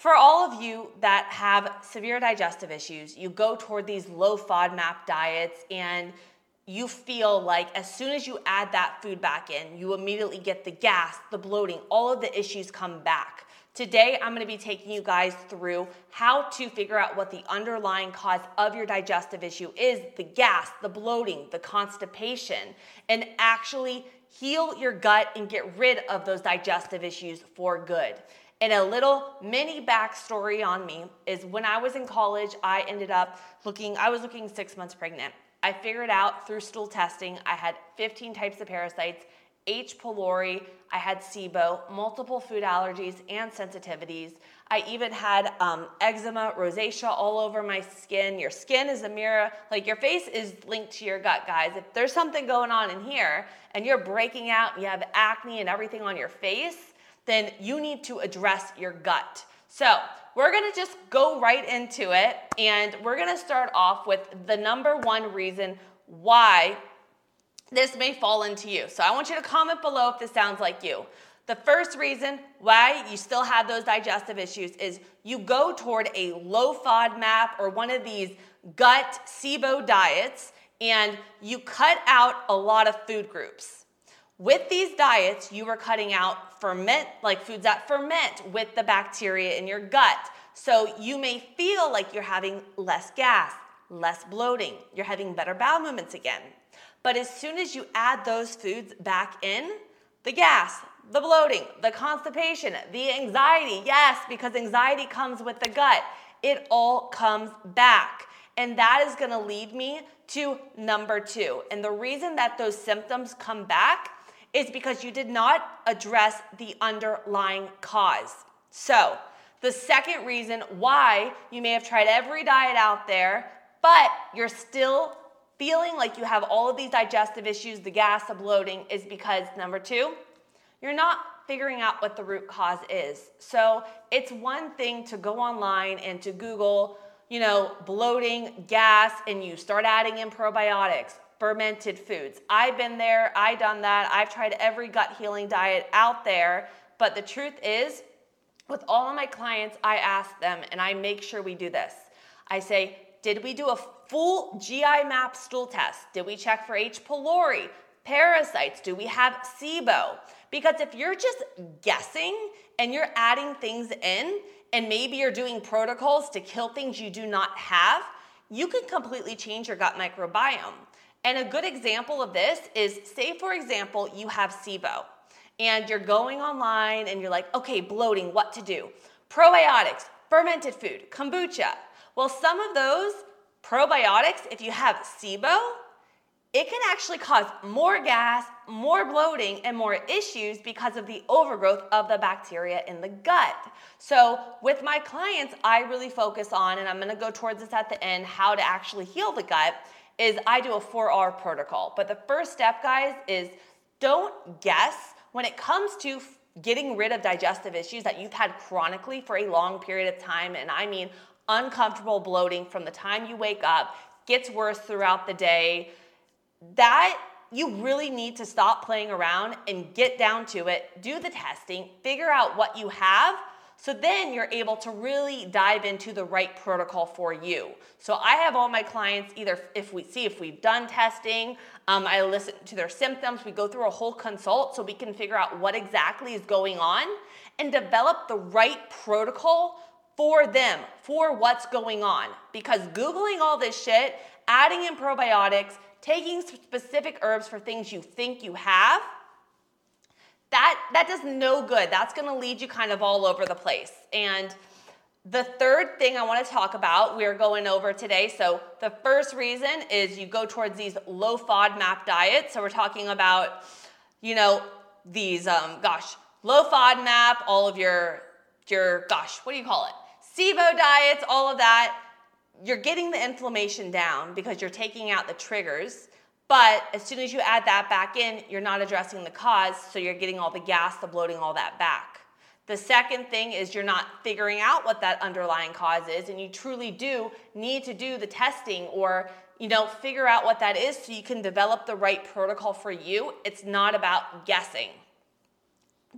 For all of you that have severe digestive issues, you go toward these low FODMAP diets and you feel like as soon as you add that food back in, you immediately get the gas, the bloating, all of the issues come back. Today, I'm gonna be taking you guys through how to figure out what the underlying cause of your digestive issue is the gas, the bloating, the constipation, and actually heal your gut and get rid of those digestive issues for good. And a little mini backstory on me is when I was in college, I ended up looking, I was looking six months pregnant. I figured out through stool testing I had 15 types of parasites H. pylori, I had SIBO, multiple food allergies and sensitivities. I even had um, eczema, rosacea all over my skin. Your skin is a mirror, like your face is linked to your gut, guys. If there's something going on in here and you're breaking out, you have acne and everything on your face, then you need to address your gut. So, we're gonna just go right into it and we're gonna start off with the number one reason why this may fall into you. So I want you to comment below if this sounds like you. The first reason why you still have those digestive issues is you go toward a low FODMAP or one of these gut SIBO diets and you cut out a lot of food groups. With these diets, you are cutting out ferment, like foods that ferment with the bacteria in your gut. So you may feel like you're having less gas, less bloating, you're having better bowel movements again. But as soon as you add those foods back in, the gas, the bloating, the constipation, the anxiety, yes, because anxiety comes with the gut, it all comes back. And that is gonna lead me to number two. And the reason that those symptoms come back is because you did not address the underlying cause. So, the second reason why you may have tried every diet out there, but you're still feeling like you have all of these digestive issues, the gas, the bloating, is because number two, you're not figuring out what the root cause is. So it's one thing to go online and to Google, you know, bloating, gas, and you start adding in probiotics, fermented foods. I've been there, I've done that. I've tried every gut healing diet out there. But the truth is, with all of my clients, I ask them and I make sure we do this. I say, did we do a full GI map stool test? Did we check for H. pylori, parasites? Do we have SIBO? Because if you're just guessing and you're adding things in, and maybe you're doing protocols to kill things you do not have, you can completely change your gut microbiome. And a good example of this is say, for example, you have SIBO and you're going online and you're like, okay, bloating, what to do? Probiotics, fermented food, kombucha. Well, some of those probiotics, if you have SIBO, it can actually cause more gas, more bloating, and more issues because of the overgrowth of the bacteria in the gut. So, with my clients, I really focus on, and I'm gonna go towards this at the end, how to actually heal the gut. Is I do a 4R protocol. But the first step, guys, is don't guess when it comes to getting rid of digestive issues that you've had chronically for a long period of time. And I mean, uncomfortable bloating from the time you wake up, gets worse throughout the day, that you really need to stop playing around and get down to it, do the testing, figure out what you have. So then you're able to really dive into the right protocol for you. So I have all my clients either if we see if we've done testing, um, I listen to their symptoms, we go through a whole consult so we can figure out what exactly is going on and develop the right protocol for them, for what's going on. Because Googling all this shit, adding in probiotics, taking specific herbs for things you think you have, that, that does no good. That's gonna lead you kind of all over the place. And the third thing I wanna talk about, we're going over today. So, the first reason is you go towards these low FODMAP diets. So, we're talking about, you know, these, um, gosh, low FODMAP, all of your, your, gosh, what do you call it? SIBO diets, all of that, you're getting the inflammation down because you're taking out the triggers. But as soon as you add that back in, you're not addressing the cause, so you're getting all the gas, the bloating, all that back. The second thing is you're not figuring out what that underlying cause is, and you truly do need to do the testing or you know figure out what that is so you can develop the right protocol for you. It's not about guessing.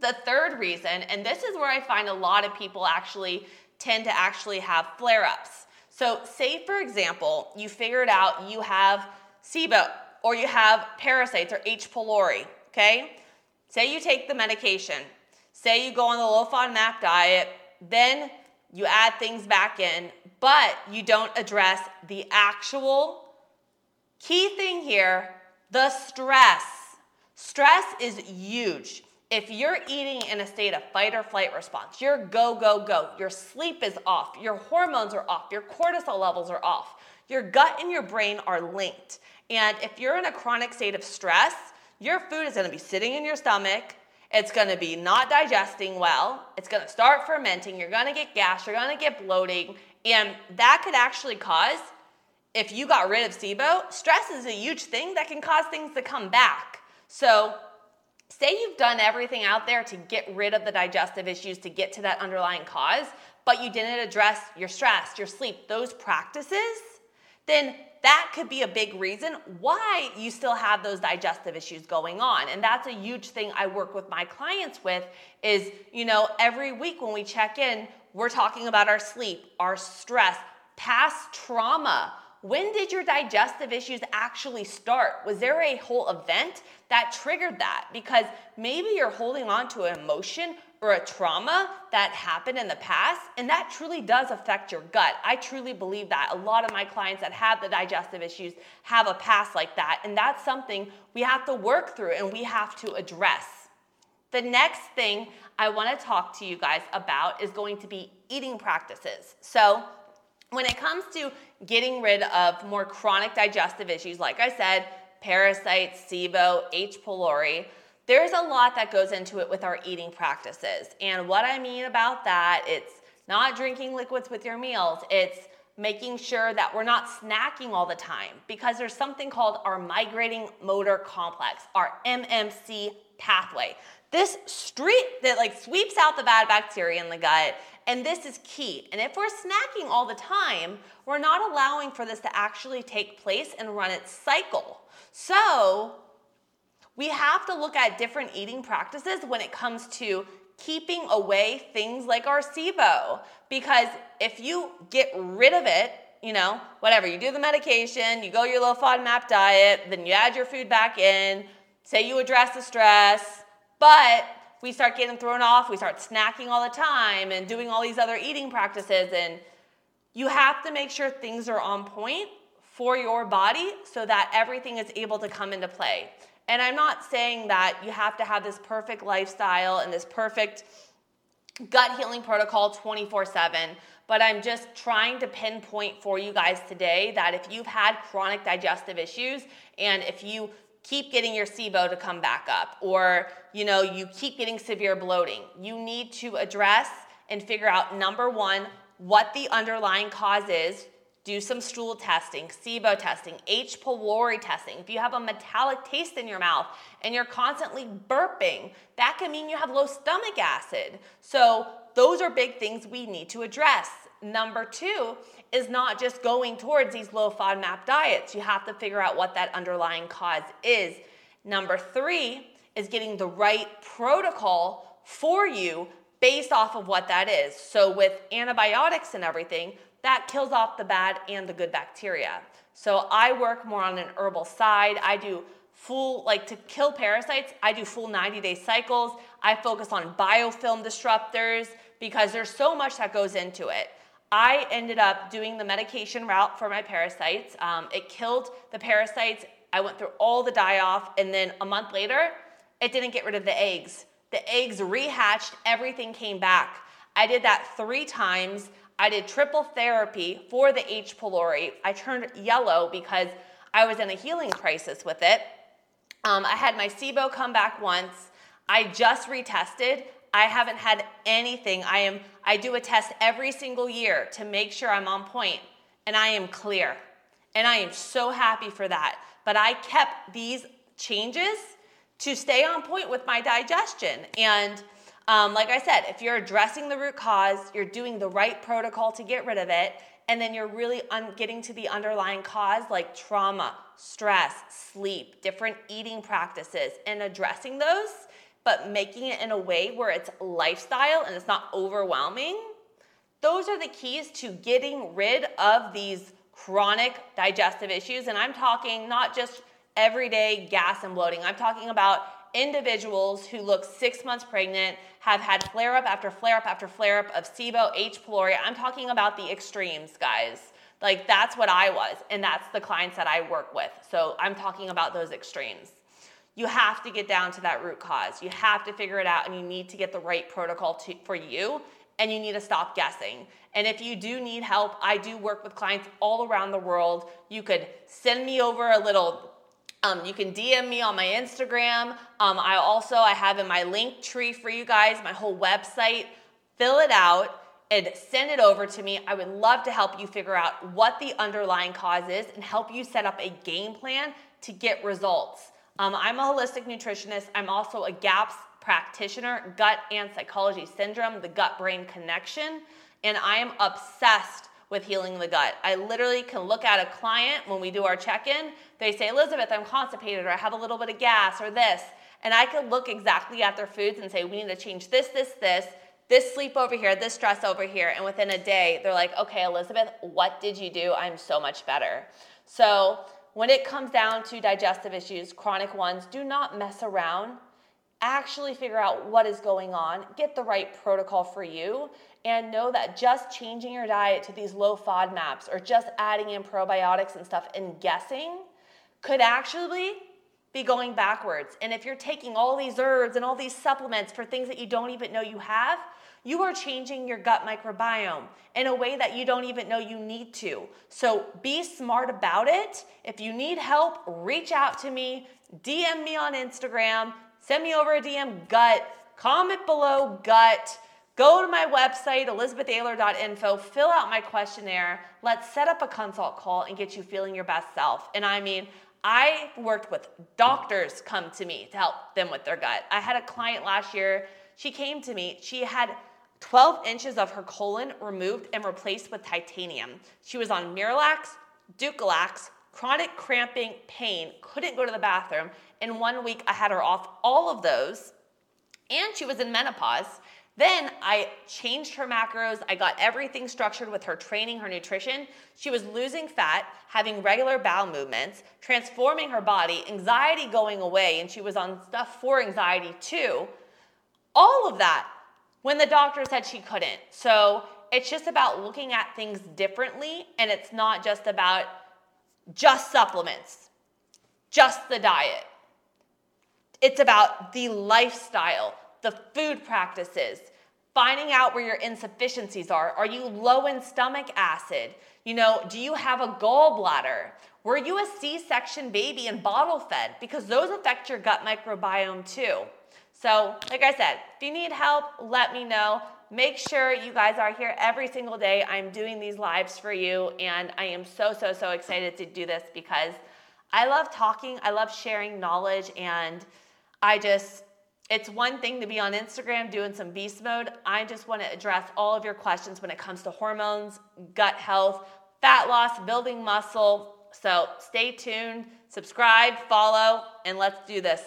The third reason, and this is where I find a lot of people actually tend to actually have flare ups. So, say for example, you figured out you have SIBO or you have parasites or H. pylori, okay? Say you take the medication, say you go on the low FODMAP diet, then you add things back in, but you don't address the actual key thing here the stress. Stress is huge. If you're eating in a state of fight or flight response, you're go, go, go. Your sleep is off, your hormones are off, your cortisol levels are off, your gut and your brain are linked. And if you're in a chronic state of stress, your food is gonna be sitting in your stomach. It's gonna be not digesting well. It's gonna start fermenting. You're gonna get gas. You're gonna get bloating. And that could actually cause, if you got rid of SIBO, stress is a huge thing that can cause things to come back. So, say you've done everything out there to get rid of the digestive issues, to get to that underlying cause, but you didn't address your stress, your sleep, those practices, then that could be a big reason why you still have those digestive issues going on. And that's a huge thing I work with my clients with is, you know, every week when we check in, we're talking about our sleep, our stress, past trauma. When did your digestive issues actually start? Was there a whole event that triggered that? Because maybe you're holding on to an emotion or a trauma that happened in the past, and that truly does affect your gut. I truly believe that. A lot of my clients that have the digestive issues have a past like that, and that's something we have to work through and we have to address. The next thing I want to talk to you guys about is going to be eating practices. So, when it comes to getting rid of more chronic digestive issues, like I said, parasites, SIBO, H. pylori, there's a lot that goes into it with our eating practices. And what I mean about that, it's not drinking liquids with your meals. It's making sure that we're not snacking all the time because there's something called our migrating motor complex, our MMC pathway. This street that like sweeps out the bad bacteria in the gut and this is key. And if we're snacking all the time, we're not allowing for this to actually take place and run its cycle. So, we have to look at different eating practices when it comes to keeping away things like our SIBO. Because if you get rid of it, you know, whatever, you do the medication, you go your low FODMAP diet, then you add your food back in, say you address the stress, but we start getting thrown off, we start snacking all the time and doing all these other eating practices, and you have to make sure things are on point for your body so that everything is able to come into play. And I'm not saying that you have to have this perfect lifestyle and this perfect gut healing protocol 24 7, but I'm just trying to pinpoint for you guys today that if you've had chronic digestive issues and if you keep getting your SIBO to come back up or you know you keep getting severe bloating, you need to address and figure out number 1 what the underlying cause is do some stool testing, SIBO testing, H. pylori testing. If you have a metallic taste in your mouth and you're constantly burping, that can mean you have low stomach acid. So, those are big things we need to address. Number two is not just going towards these low FODMAP diets. You have to figure out what that underlying cause is. Number three is getting the right protocol for you based off of what that is. So, with antibiotics and everything, that kills off the bad and the good bacteria. So I work more on an herbal side. I do full, like to kill parasites, I do full 90 day cycles. I focus on biofilm disruptors because there's so much that goes into it. I ended up doing the medication route for my parasites. Um, it killed the parasites. I went through all the die off, and then a month later, it didn't get rid of the eggs. The eggs rehatched, everything came back. I did that three times. I did triple therapy for the H. pylori. I turned yellow because I was in a healing crisis with it. Um, I had my SIBO come back once. I just retested. I haven't had anything. I am I do a test every single year to make sure I'm on point and I am clear. And I am so happy for that. But I kept these changes to stay on point with my digestion and um, like I said, if you're addressing the root cause, you're doing the right protocol to get rid of it, and then you're really un- getting to the underlying cause like trauma, stress, sleep, different eating practices, and addressing those, but making it in a way where it's lifestyle and it's not overwhelming. Those are the keys to getting rid of these chronic digestive issues. And I'm talking not just everyday gas and bloating, I'm talking about individuals who look six months pregnant, have had flare up after flare up after flare up of SIBO, H. pylori. I'm talking about the extremes, guys. Like that's what I was, and that's the clients that I work with. So I'm talking about those extremes. You have to get down to that root cause. You have to figure it out, and you need to get the right protocol to, for you, and you need to stop guessing. And if you do need help, I do work with clients all around the world. You could send me over a little um, you can DM me on my Instagram. Um, I also I have in my link tree for you guys my whole website. Fill it out and send it over to me. I would love to help you figure out what the underlying cause is and help you set up a game plan to get results. Um, I'm a holistic nutritionist. I'm also a GAPS practitioner, gut and psychology syndrome, the gut brain connection, and I am obsessed with healing the gut. I literally can look at a client when we do our check in. They say, Elizabeth, I'm constipated, or I have a little bit of gas, or this. And I can look exactly at their foods and say, we need to change this, this, this, this sleep over here, this stress over here. And within a day, they're like, okay, Elizabeth, what did you do? I'm so much better. So when it comes down to digestive issues, chronic ones, do not mess around. Actually figure out what is going on, get the right protocol for you, and know that just changing your diet to these low FODMAPs or just adding in probiotics and stuff and guessing could actually be going backwards. And if you're taking all these herbs and all these supplements for things that you don't even know you have, you are changing your gut microbiome in a way that you don't even know you need to. So be smart about it. If you need help, reach out to me, DM me on Instagram, send me over a DM gut, comment below gut Go to my website, elizabethaylor.info, fill out my questionnaire. Let's set up a consult call and get you feeling your best self. And I mean, I worked with doctors come to me to help them with their gut. I had a client last year, she came to me, she had 12 inches of her colon removed and replaced with titanium. She was on Miralax, Dulcolax, chronic cramping, pain, couldn't go to the bathroom. In one week, I had her off all of those, and she was in menopause. Then I changed her macros. I got everything structured with her training, her nutrition. She was losing fat, having regular bowel movements, transforming her body, anxiety going away, and she was on stuff for anxiety too. All of that when the doctor said she couldn't. So it's just about looking at things differently, and it's not just about just supplements, just the diet. It's about the lifestyle the food practices, finding out where your insufficiencies are. Are you low in stomach acid? You know, do you have a gallbladder? Were you a C section baby and bottle fed? Because those affect your gut microbiome too. So, like I said, if you need help, let me know. Make sure you guys are here every single day. I'm doing these lives for you, and I am so, so, so excited to do this because I love talking, I love sharing knowledge, and I just, it's one thing to be on Instagram doing some beast mode. I just want to address all of your questions when it comes to hormones, gut health, fat loss, building muscle. So stay tuned, subscribe, follow, and let's do this.